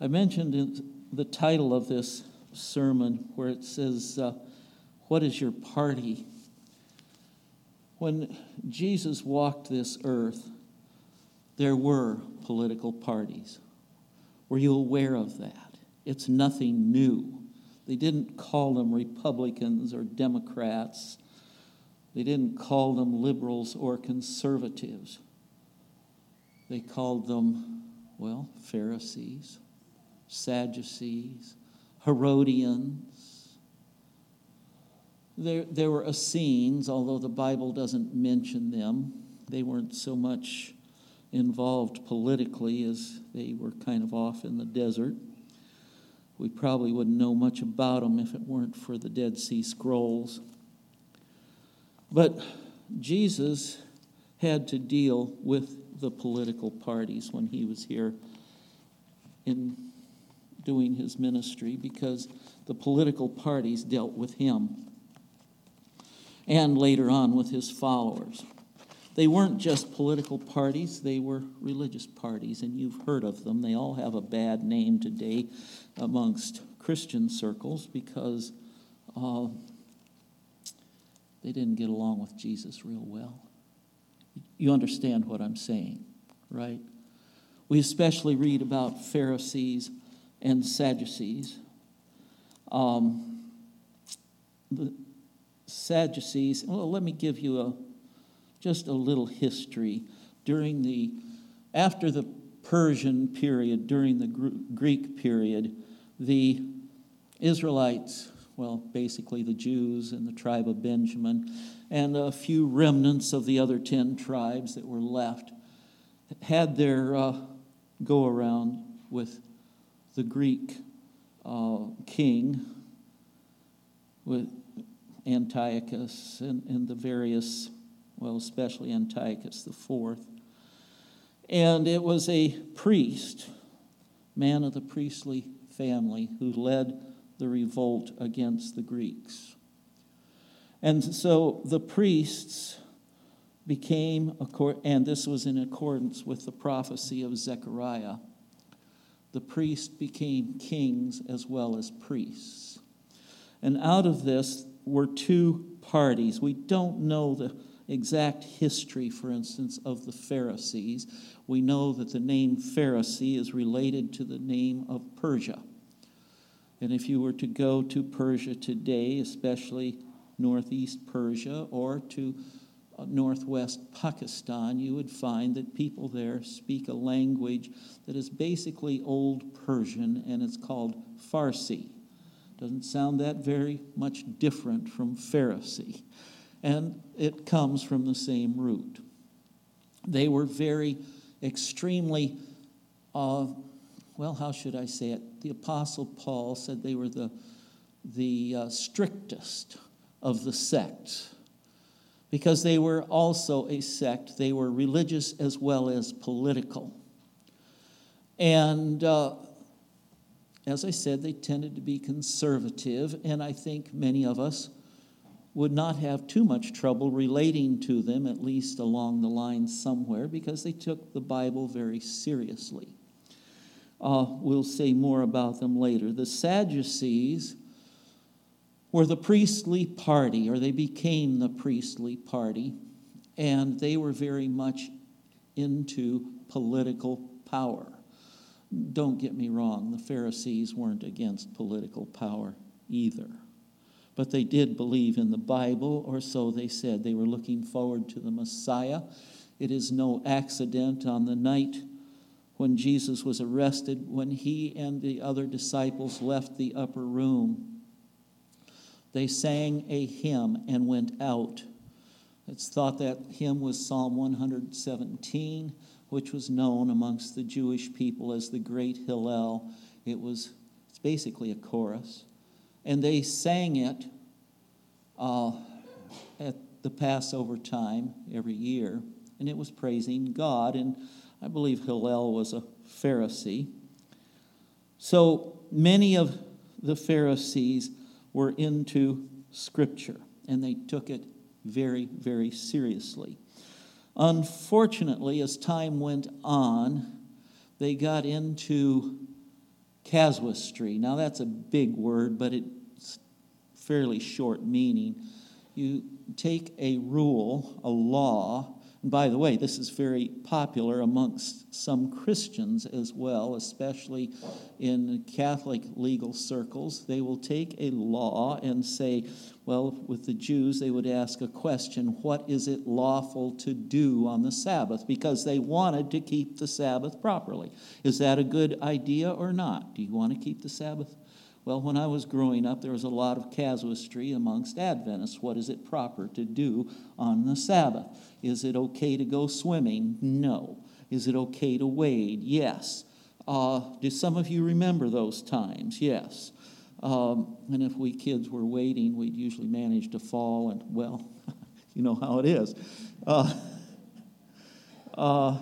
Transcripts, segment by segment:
I mentioned in the title of this sermon where it says, uh, What is your party? When Jesus walked this earth, there were political parties. Were you aware of that? It's nothing new. They didn't call them Republicans or Democrats. They didn't call them liberals or conservatives. They called them, well, Pharisees, Sadducees, Herodians. There, there were Essenes, although the Bible doesn't mention them. They weren't so much involved politically as they were kind of off in the desert. We probably wouldn't know much about them if it weren't for the Dead Sea Scrolls. But Jesus had to deal with the political parties when he was here in doing his ministry because the political parties dealt with him and later on with his followers. They weren't just political parties, they were religious parties, and you've heard of them. They all have a bad name today amongst Christian circles because uh, they didn't get along with Jesus real well. You understand what I'm saying, right? We especially read about Pharisees and Sadducees. Um, the Sadducees, well, let me give you a, just a little history. During the, after the Persian period, during the Greek period, the Israelites, well, basically the Jews and the tribe of Benjamin, and a few remnants of the other 10 tribes that were left, had their uh, go around with the Greek uh, king, with Antiochus and, and the various, well, especially Antiochus the fourth. And it was a priest, man of the priestly family, who led the revolt against the Greeks. And so the priests became, and this was in accordance with the prophecy of Zechariah, the priests became kings as well as priests. And out of this were two parties. We don't know the exact history, for instance, of the Pharisees. We know that the name Pharisee is related to the name of Persia. And if you were to go to Persia today, especially northeast Persia or to northwest Pakistan, you would find that people there speak a language that is basically Old Persian and it's called Farsi. Doesn't sound that very much different from Pharisee. And it comes from the same root. They were very, extremely, uh, well, how should I say it? The Apostle Paul said they were the, the uh, strictest of the sects because they were also a sect. They were religious as well as political. And uh, as I said, they tended to be conservative, and I think many of us would not have too much trouble relating to them, at least along the line somewhere, because they took the Bible very seriously. Uh, we'll say more about them later. The Sadducees were the priestly party, or they became the priestly party, and they were very much into political power. Don't get me wrong, the Pharisees weren't against political power either. But they did believe in the Bible, or so they said. They were looking forward to the Messiah. It is no accident on the night when Jesus was arrested, when he and the other disciples left the upper room they sang a hymn and went out. It's thought that hymn was Psalm 117, which was known amongst the Jewish people as the Great Hillel. It was it's basically a chorus. And they sang it uh, at the Passover time every year, and it was praising God. And I believe Hillel was a Pharisee. So many of the Pharisees were into Scripture, and they took it very, very seriously. Unfortunately, as time went on, they got into Casuistry. Now, that's a big word, but it's fairly short meaning. You take a rule, a law, and by the way, this is very popular amongst some Christians as well, especially in Catholic legal circles. They will take a law and say, well, with the Jews, they would ask a question what is it lawful to do on the Sabbath? Because they wanted to keep the Sabbath properly. Is that a good idea or not? Do you want to keep the Sabbath? Well, when I was growing up, there was a lot of casuistry amongst Adventists. What is it proper to do on the Sabbath? Is it okay to go swimming? No. Is it okay to wade? Yes. Uh, do some of you remember those times? Yes. Um, and if we kids were wading, we'd usually manage to fall, and well, you know how it is. Uh, uh,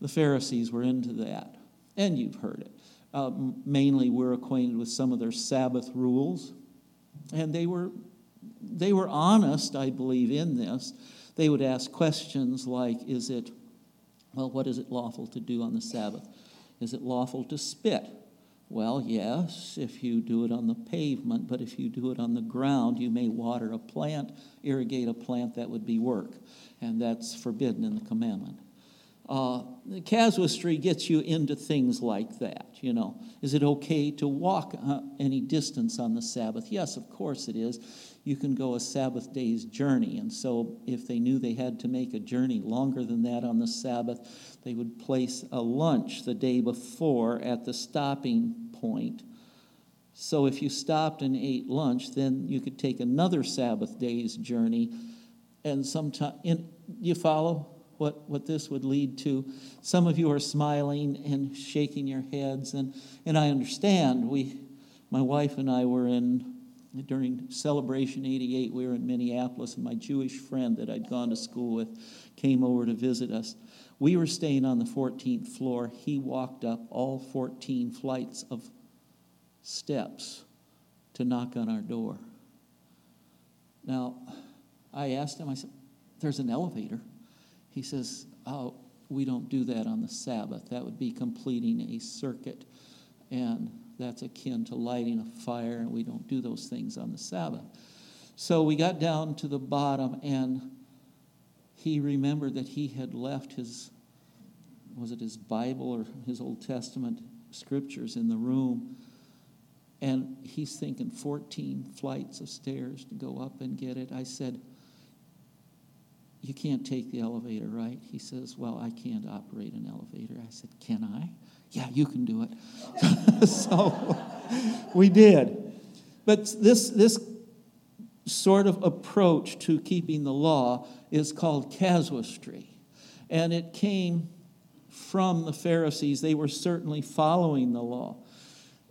the Pharisees were into that, and you've heard it. Uh, mainly, we're acquainted with some of their Sabbath rules, and they were they were honest, I believe, in this. They would ask questions like, "Is it well? What is it lawful to do on the Sabbath? Is it lawful to spit?" Well, yes, if you do it on the pavement, but if you do it on the ground, you may water a plant, irrigate a plant, that would be work, and that's forbidden in the commandment. Uh, casuistry gets you into things like that. You know, is it okay to walk uh, any distance on the Sabbath? Yes, of course it is. You can go a Sabbath day's journey, and so if they knew they had to make a journey longer than that on the Sabbath, they would place a lunch the day before at the stopping point. So if you stopped and ate lunch, then you could take another Sabbath day's journey, and sometime in, you follow what, what this would lead to. Some of you are smiling and shaking your heads, and, and I understand. We, my wife and I were in, during Celebration 88, we were in Minneapolis, and my Jewish friend that I'd gone to school with came over to visit us. We were staying on the 14th floor. He walked up all 14 flights of steps to knock on our door. Now, I asked him, I said, There's an elevator. He says, Oh, we don't do that on the Sabbath. That would be completing a circuit, and that's akin to lighting a fire, and we don't do those things on the Sabbath. So we got down to the bottom, and he remembered that he had left his, was it his Bible or his Old Testament scriptures in the room. And he's thinking 14 flights of stairs to go up and get it. I said, you can't take the elevator, right? He says, Well, I can't operate an elevator. I said, Can I? Yeah, you can do it. so we did. But this, this sort of approach to keeping the law is called casuistry. And it came from the Pharisees. They were certainly following the law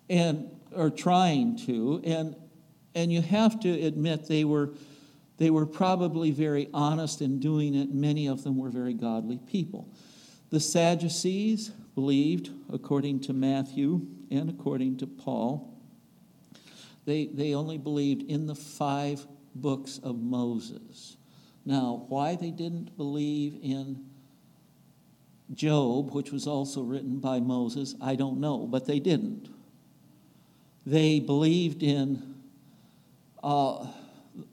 and or trying to. And and you have to admit they were they were probably very honest in doing it. Many of them were very godly people. The Sadducees believed, according to Matthew and according to Paul, they, they only believed in the five books of Moses. Now, why they didn't believe in Job, which was also written by Moses, I don't know, but they didn't. They believed in uh,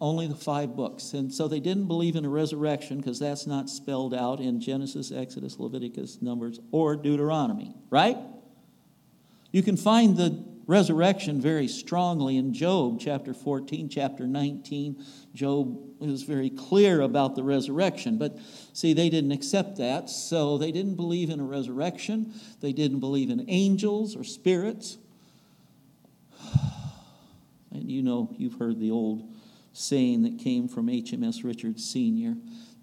only the five books. And so they didn't believe in a resurrection because that's not spelled out in Genesis, Exodus, Leviticus, Numbers, or Deuteronomy, right? You can find the resurrection very strongly in Job chapter 14, chapter 19. Job is very clear about the resurrection. But see, they didn't accept that, so they didn't believe in a resurrection. They didn't believe in angels or spirits. And you know, you've heard the old saying that came from HMS Richards Sr.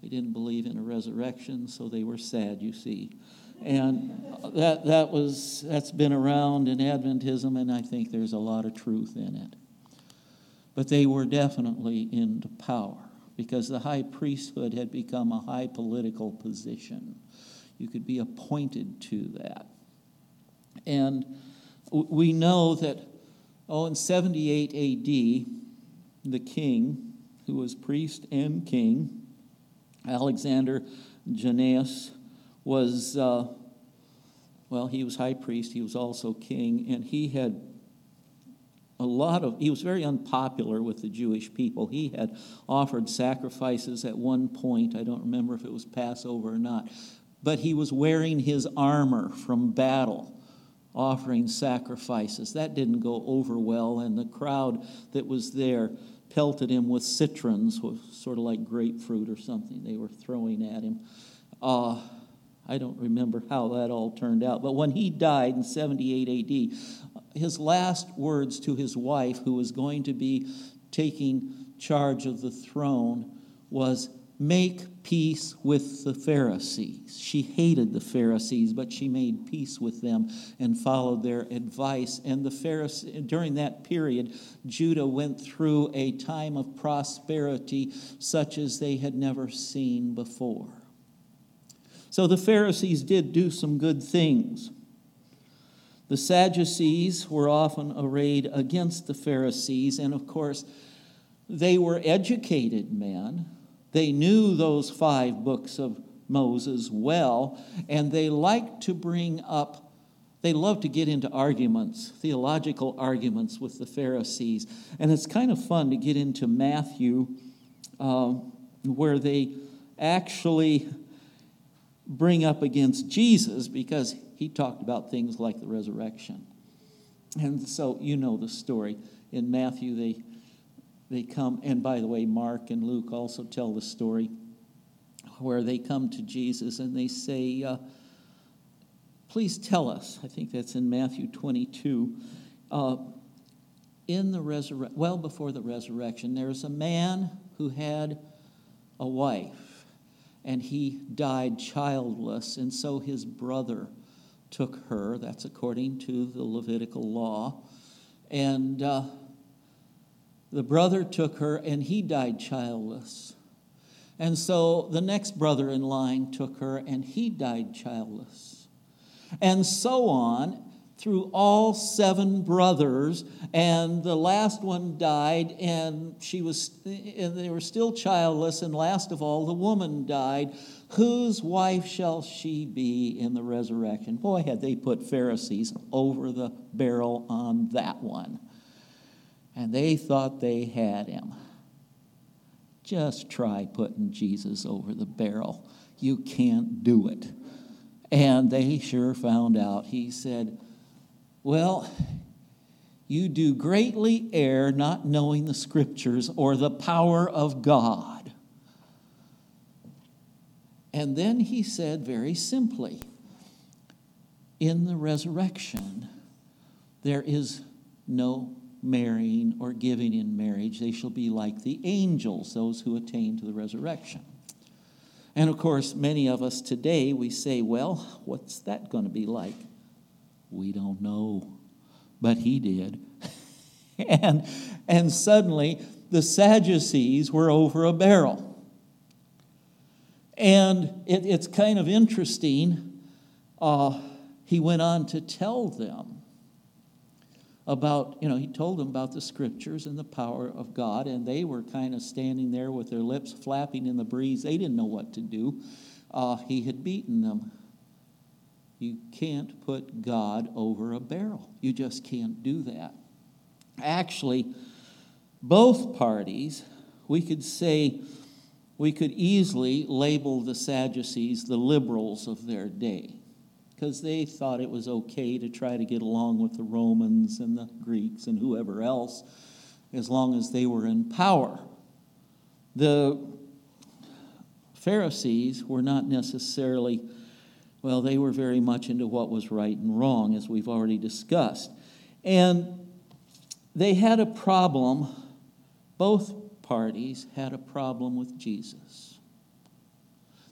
They didn't believe in a resurrection, so they were sad, you see. And that, that was, that's been around in Adventism, and I think there's a lot of truth in it. But they were definitely into power because the high priesthood had become a high political position. You could be appointed to that. And we know that, oh, in 78 AD, the king, who was priest and king, Alexander Jannaeus, was uh, well, he was high priest, he was also king, and he had a lot of, he was very unpopular with the Jewish people. He had offered sacrifices at one point. I don't remember if it was Passover or not. But he was wearing his armor from battle, offering sacrifices. That didn't go over well, and the crowd that was there pelted him with citrons, sort of like grapefruit or something they were throwing at him. Uh, I don't remember how that all turned out. But when he died in 78 AD, his last words to his wife, who was going to be taking charge of the throne, was, Make peace with the Pharisees. She hated the Pharisees, but she made peace with them and followed their advice. And the Pharisees, during that period, Judah went through a time of prosperity such as they had never seen before. So the Pharisees did do some good things. The Sadducees were often arrayed against the Pharisees, and of course, they were educated men. They knew those five books of Moses well, and they like to bring up, they love to get into arguments, theological arguments with the Pharisees. And it's kind of fun to get into Matthew, uh, where they actually bring up against Jesus because he talked about things like the resurrection. And so you know the story. In Matthew, they, they come, and by the way, Mark and Luke also tell the story where they come to Jesus and they say, uh, Please tell us. I think that's in Matthew 22. Uh, in the resurrection, well before the resurrection, there's a man who had a wife and he died childless, and so his brother took her. That's according to the Levitical law. And uh, the brother took her, and he died childless. And so the next brother in line took her, and he died childless. And so on through all seven brothers, and the last one died, and she was, and they were still childless, and last of all, the woman died. Whose wife shall she be in the resurrection? Boy, had they put Pharisees over the barrel on that one. And they thought they had him. Just try putting Jesus over the barrel. You can't do it. And they sure found out. He said, well, you do greatly err not knowing the scriptures or the power of God. And then he said very simply, in the resurrection, there is no marrying or giving in marriage. They shall be like the angels, those who attain to the resurrection. And of course, many of us today, we say, well, what's that going to be like? We don't know, but he did. and, and suddenly, the Sadducees were over a barrel. And it, it's kind of interesting. Uh, he went on to tell them about, you know, he told them about the scriptures and the power of God, and they were kind of standing there with their lips flapping in the breeze. They didn't know what to do. Uh, he had beaten them. You can't put God over a barrel. You just can't do that. Actually, both parties, we could say, we could easily label the Sadducees the liberals of their day because they thought it was okay to try to get along with the Romans and the Greeks and whoever else as long as they were in power. The Pharisees were not necessarily well, they were very much into what was right and wrong, as we've already discussed. And they had a problem, both parties had a problem with Jesus.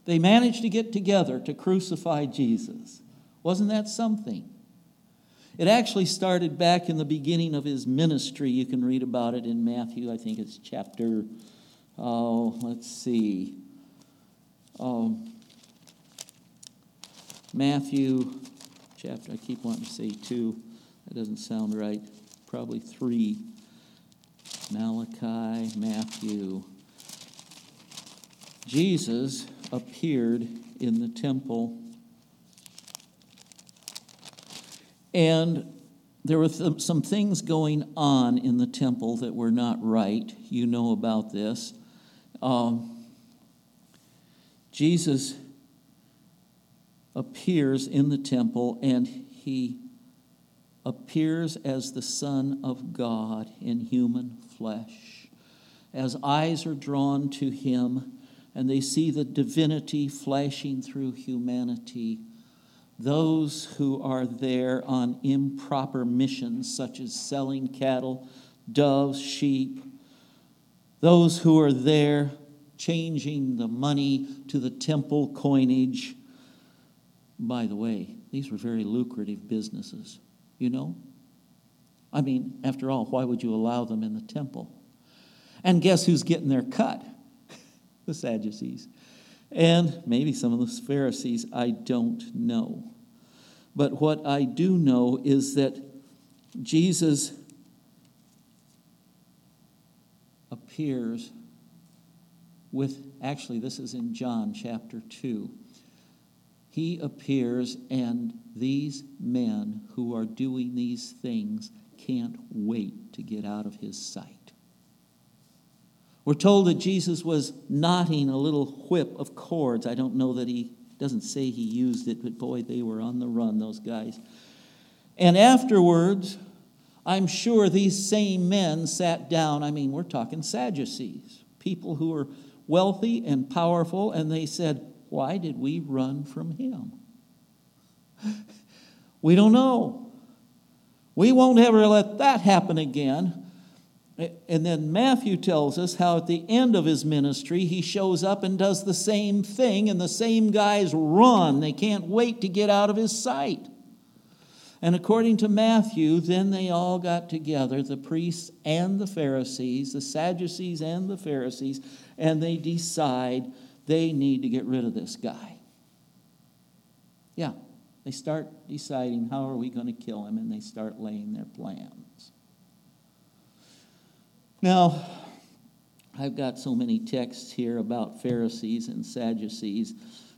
They managed to get together to crucify Jesus. Wasn't that something? It actually started back in the beginning of his ministry. You can read about it in Matthew, I think it's chapter, oh, let's see. Um, Matthew chapter, I keep wanting to say two. That doesn't sound right. Probably three. Malachi, Matthew. Jesus appeared in the temple And there were th- some things going on in the temple that were not right. You know about this. Um, Jesus appears in the temple and he appears as the Son of God in human flesh. As eyes are drawn to him and they see the divinity flashing through humanity, those who are there on improper missions, such as selling cattle, doves, sheep, those who are there changing the money to the temple coinage. By the way, these were very lucrative businesses, you know? I mean, after all, why would you allow them in the temple? And guess who's getting their cut? the Sadducees. And maybe some of the Pharisees, I don't know. But what I do know is that Jesus appears with, actually, this is in John chapter 2. He appears, and these men who are doing these things can't wait to get out of his sight. We're told that Jesus was knotting a little whip of cords. I don't know that he doesn't say he used it, but boy, they were on the run, those guys. And afterwards, I'm sure these same men sat down. I mean, we're talking Sadducees, people who were wealthy and powerful, and they said, Why did we run from him? we don't know. We won't ever let that happen again. And then Matthew tells us how at the end of his ministry, he shows up and does the same thing, and the same guys run. They can't wait to get out of his sight. And according to Matthew, then they all got together, the priests and the Pharisees, the Sadducees and the Pharisees, and they decide they need to get rid of this guy. Yeah, they start deciding how are we going to kill him, and they start laying their plans. Now, I've got so many texts here about Pharisees and Sadducees.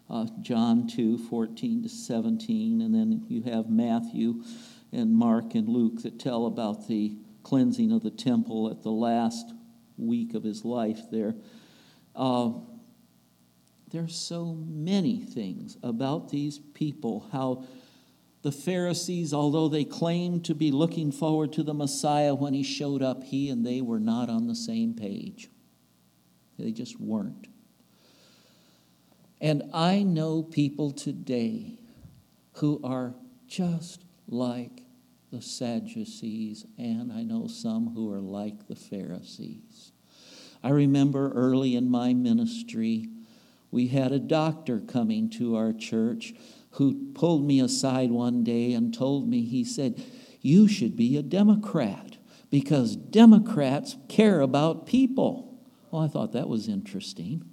Uh, John 2, 14 to 17, and then you have Matthew and Mark and Luke that tell about the cleansing of the temple at the last week of his life there. Uh, there's so many things about these people, how the Pharisees, although they claimed to be looking forward to the Messiah when he showed up, he and they were not on the same page. They just weren't. And I know people today who are just like the Sadducees, and I know some who are like the Pharisees. I remember early in my ministry, we had a doctor coming to our church who pulled me aside one day and told me, he said, You should be a Democrat because Democrats care about people. Well, I thought that was interesting.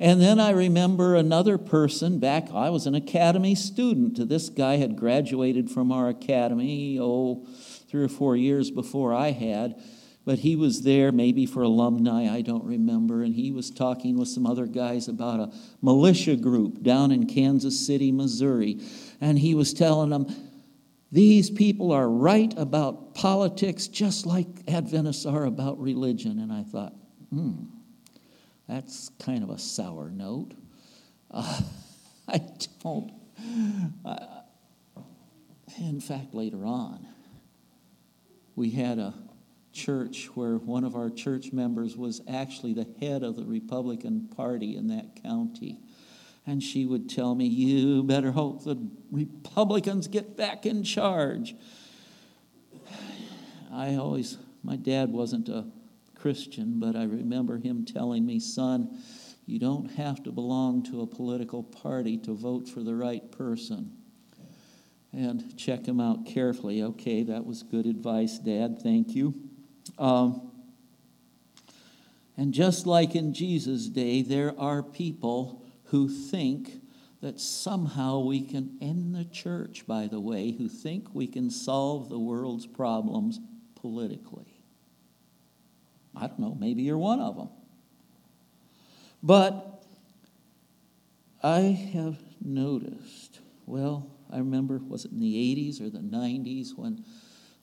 And then I remember another person back, I was an academy student. This guy had graduated from our academy, oh, three or four years before I had but he was there maybe for alumni, I don't remember, and he was talking with some other guys about a militia group down in Kansas City, Missouri. And he was telling them, these people are right about politics just like Adventists are about religion. And I thought, hmm, that's kind of a sour note. Uh, I don't. Uh, in fact, later on, we had a church where one of our church members was actually the head of the Republican Party in that county. And she would tell me, You better hope the Republicans get back in charge. I always, my dad wasn't a Christian, but I remember him telling me, Son, you don't have to belong to a political party to vote for the right person. And check him out carefully. Okay, that was good advice, Dad. Thank you. Um, and just like in Jesus' day, there are people who think that somehow we can end the church, by the way, who think we can solve the world's problems politically. I don't know, maybe you're one of them. But I have noticed, well, I remember, was it in the 80s or the 90s when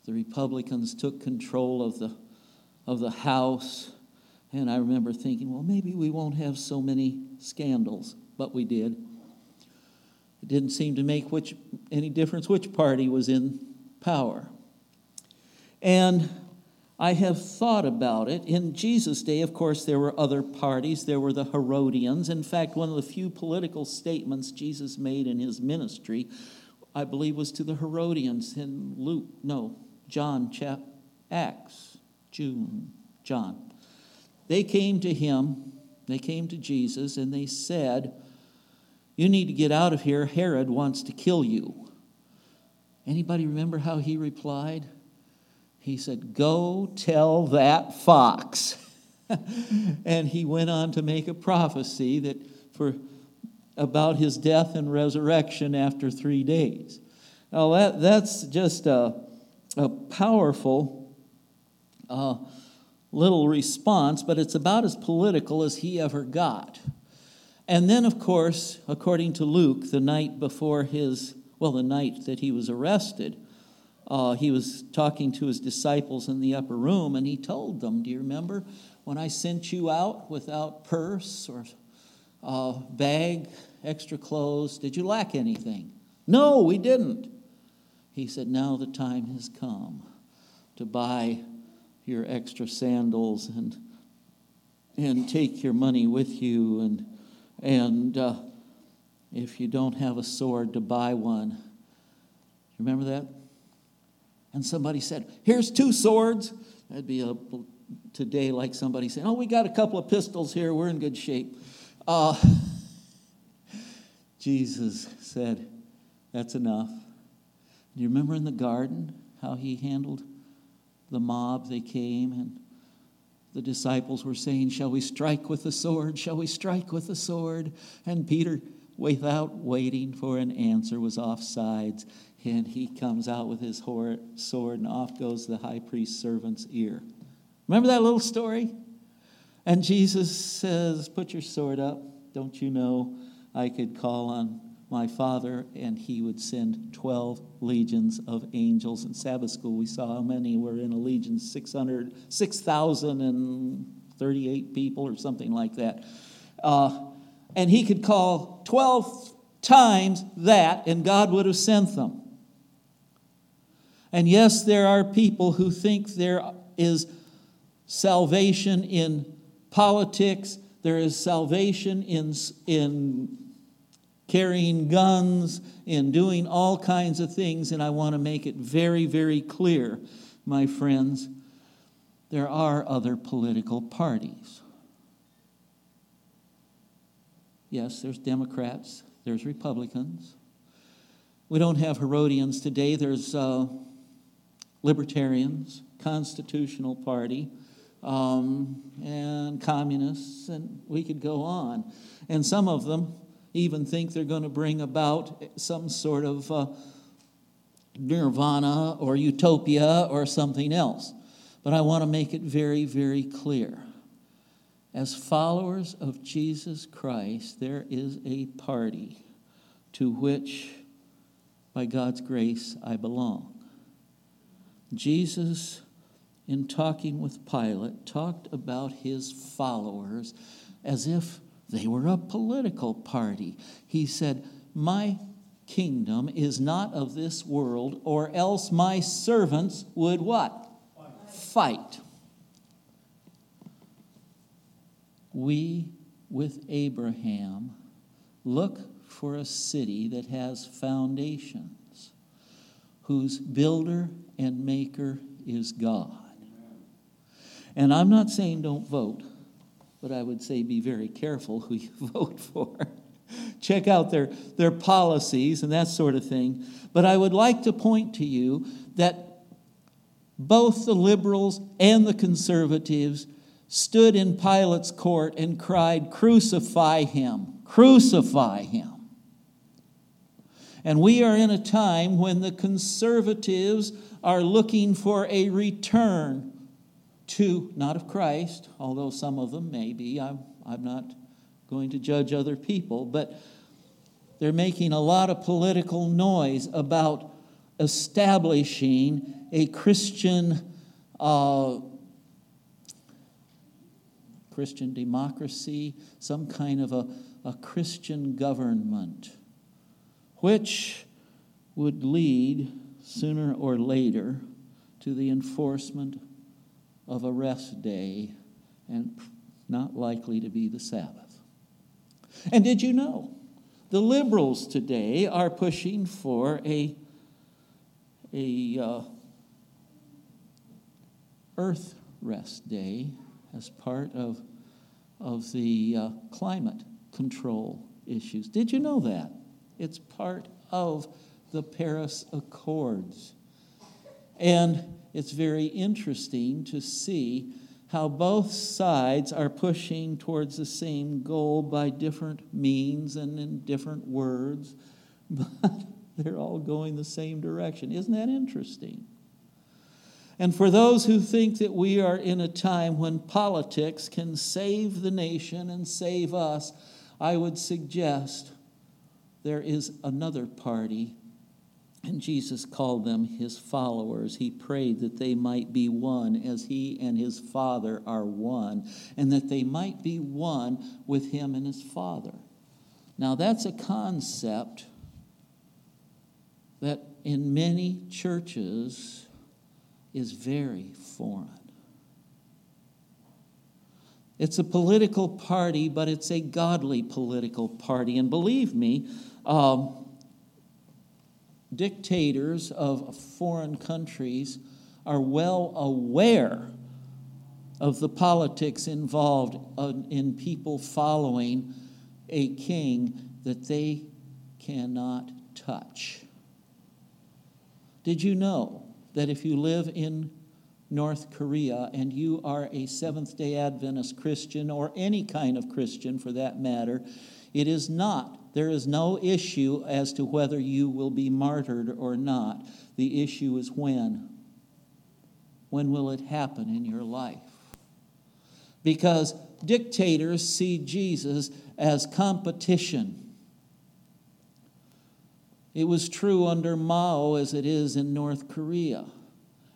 the Republicans took control of the, of the House? And I remember thinking, well, maybe we won't have so many scandals, but we did. It didn't seem to make which, any difference which party was in power. And I have thought about it. In Jesus' day, of course, there were other parties. There were the Herodians. In fact, one of the few political statements Jesus made in his ministry, I believe, was to the Herodians in Luke, no, John, chap, Acts, June, John. They came to him, they came to Jesus, and they said, You need to get out of here. Herod wants to kill you. Anybody remember how he replied? He said, Go tell that fox. and he went on to make a prophecy that for about his death and resurrection after three days. Now, that, that's just a, a powerful uh, little response, but it's about as political as he ever got. And then, of course, according to Luke, the night before his, well, the night that he was arrested, uh, he was talking to his disciples in the upper room, and he told them, Do you remember when I sent you out without purse or uh, bag, extra clothes? Did you lack anything? No, we didn't. He said, Now the time has come to buy your extra sandals and, and take your money with you. And, and uh, if you don't have a sword, to buy one. Remember that? and somebody said, Here's two swords, that'd be a, today like somebody saying, Oh, we got a couple of pistols here, we're in good shape. Uh, Jesus said, That's enough. Do you remember in the garden how he handled the mob? They came and the disciples were saying, Shall we strike with the sword? Shall we strike with the sword? And Peter, without waiting for an answer, was off sides and he comes out with his sword, and off goes the high priest's servant's ear. Remember that little story? And Jesus says, Put your sword up. Don't you know I could call on my Father, and he would send 12 legions of angels. In Sabbath school, we saw how many were in a legion 600, 6,038 people, or something like that. Uh, and he could call 12 times that, and God would have sent them. And yes, there are people who think there is salvation in politics, there is salvation in, in carrying guns, and doing all kinds of things, and I want to make it very, very clear, my friends, there are other political parties. Yes, there's Democrats, there's Republicans. We don't have Herodians today. There's uh, libertarians, constitutional party, um, and communists, and we could go on. And some of them even think they're going to bring about some sort of uh, nirvana or utopia or something else. But I want to make it very, very clear. As followers of Jesus Christ, there is a party to which, by God's grace, I belong. Jesus, in talking with Pilate, talked about his followers as if they were a political party. He said, My kingdom is not of this world, or else my servants would what? Fight. We, with Abraham, look for a city that has foundations, whose builder and maker is God. And I'm not saying don't vote, but I would say be very careful who you vote for. Check out their, their policies and that sort of thing. But I would like to point to you that both the liberals and the conservatives stood in Pilate's court and cried, Crucify him, crucify him. And we are in a time when the conservatives are looking for a return to, not of Christ, although some of them may be. I'm, I'm not going to judge other people, but they're making a lot of political noise about establishing a Christian uh, Christian democracy, some kind of a, a Christian government, which would lead sooner or later to the enforcement of a rest day and not likely to be the Sabbath. And did you know? The liberals today are pushing for a, a uh, earth rest day as part of, of the uh, climate control issues. Did you know that? It's part of the Paris Accords. And it's very interesting to see how both sides are pushing towards the same goal by different means and in different words, but they're all going the same direction. Isn't that interesting? And for those who think that we are in a time when politics can save the nation and save us, I would suggest there is another party and Jesus called them his followers. He prayed that they might be one as he and his Father are one, and that they might be one with him and his Father. Now, that's a concept that in many churches is very foreign. It's a political party, but it's a godly political party. And believe me, um, dictators of foreign countries are well aware of the politics involved in people following a king that they cannot touch. Did you know that if you live in North Korea and you are a Seventh day Adventist Christian or any kind of Christian for that matter, it is not there is no issue as to whether you will be martyred or not. The issue is when. When will it happen in your life? Because dictators see Jesus as competition. It was true under Mao as it is in North Korea.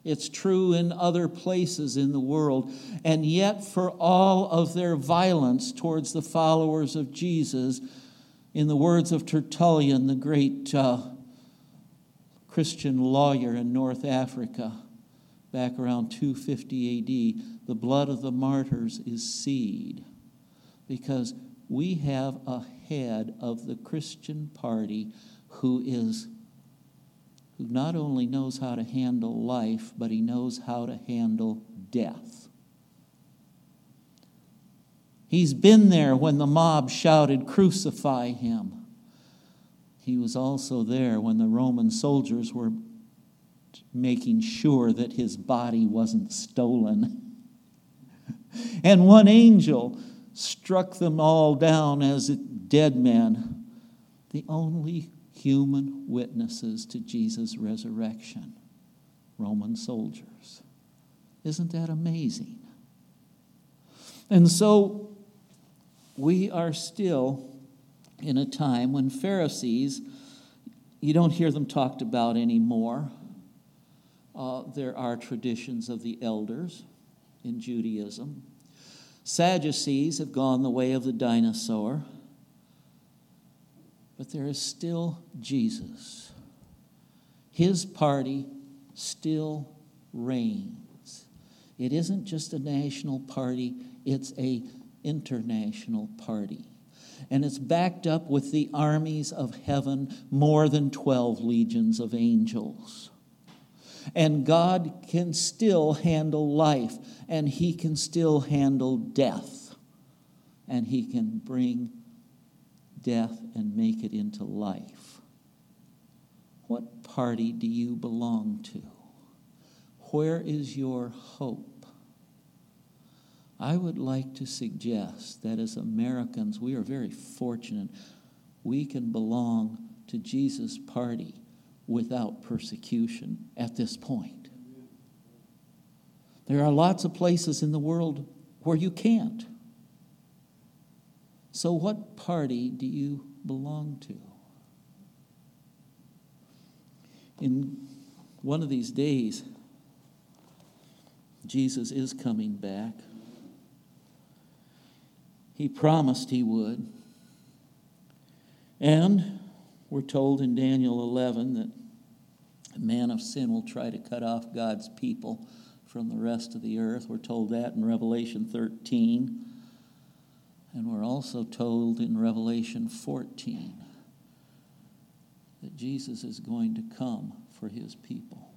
It's true in other places in the world. And yet, for all of their violence towards the followers of Jesus, in the words of Tertullian, the great uh, Christian lawyer in North Africa, back around 250 AD, the blood of the martyrs is seed. Because we have a head of the Christian party who is who not only knows how to handle life, but he knows how to handle death. He's been there when the mob shouted, Crucify him. He was also there when the Roman soldiers were making sure that his body wasn't stolen. and one angel struck them all down as dead men, the only human witnesses to Jesus' resurrection Roman soldiers. Isn't that amazing? And so we are still in a time when Pharisees, you don't hear them talked about anymore. Uh, there are traditions of the elders in Judaism. Sadducees have gone the way of the dinosaur. But there is still Jesus. His party still reigns. It isn't just a national party, it's a international party. And it's backed up with the armies of heaven, more than 12 legions of angels. And God can still handle life, and He can still handle death, and He can bring death and make it into life. What party do you belong to? Where is your hope? I would like to suggest that as Americans, we are very fortunate. We can belong to Jesus' party without persecution at this point. There are lots of places in the world where you can't. So, what party do you belong to? In one of these days, Jesus is coming back. He promised he would. And we're told in Daniel 11 that a man of sin will try to cut off God's people from the rest of the earth. We're told that in Revelation 13. And we're also told in Revelation 14 that Jesus is going to come for his people.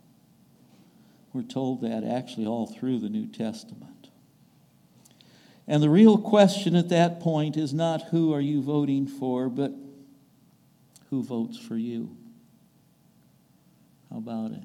We're told that actually all through the New Testament. And the real question at that point is not who are you voting for, but who votes for you? How about it?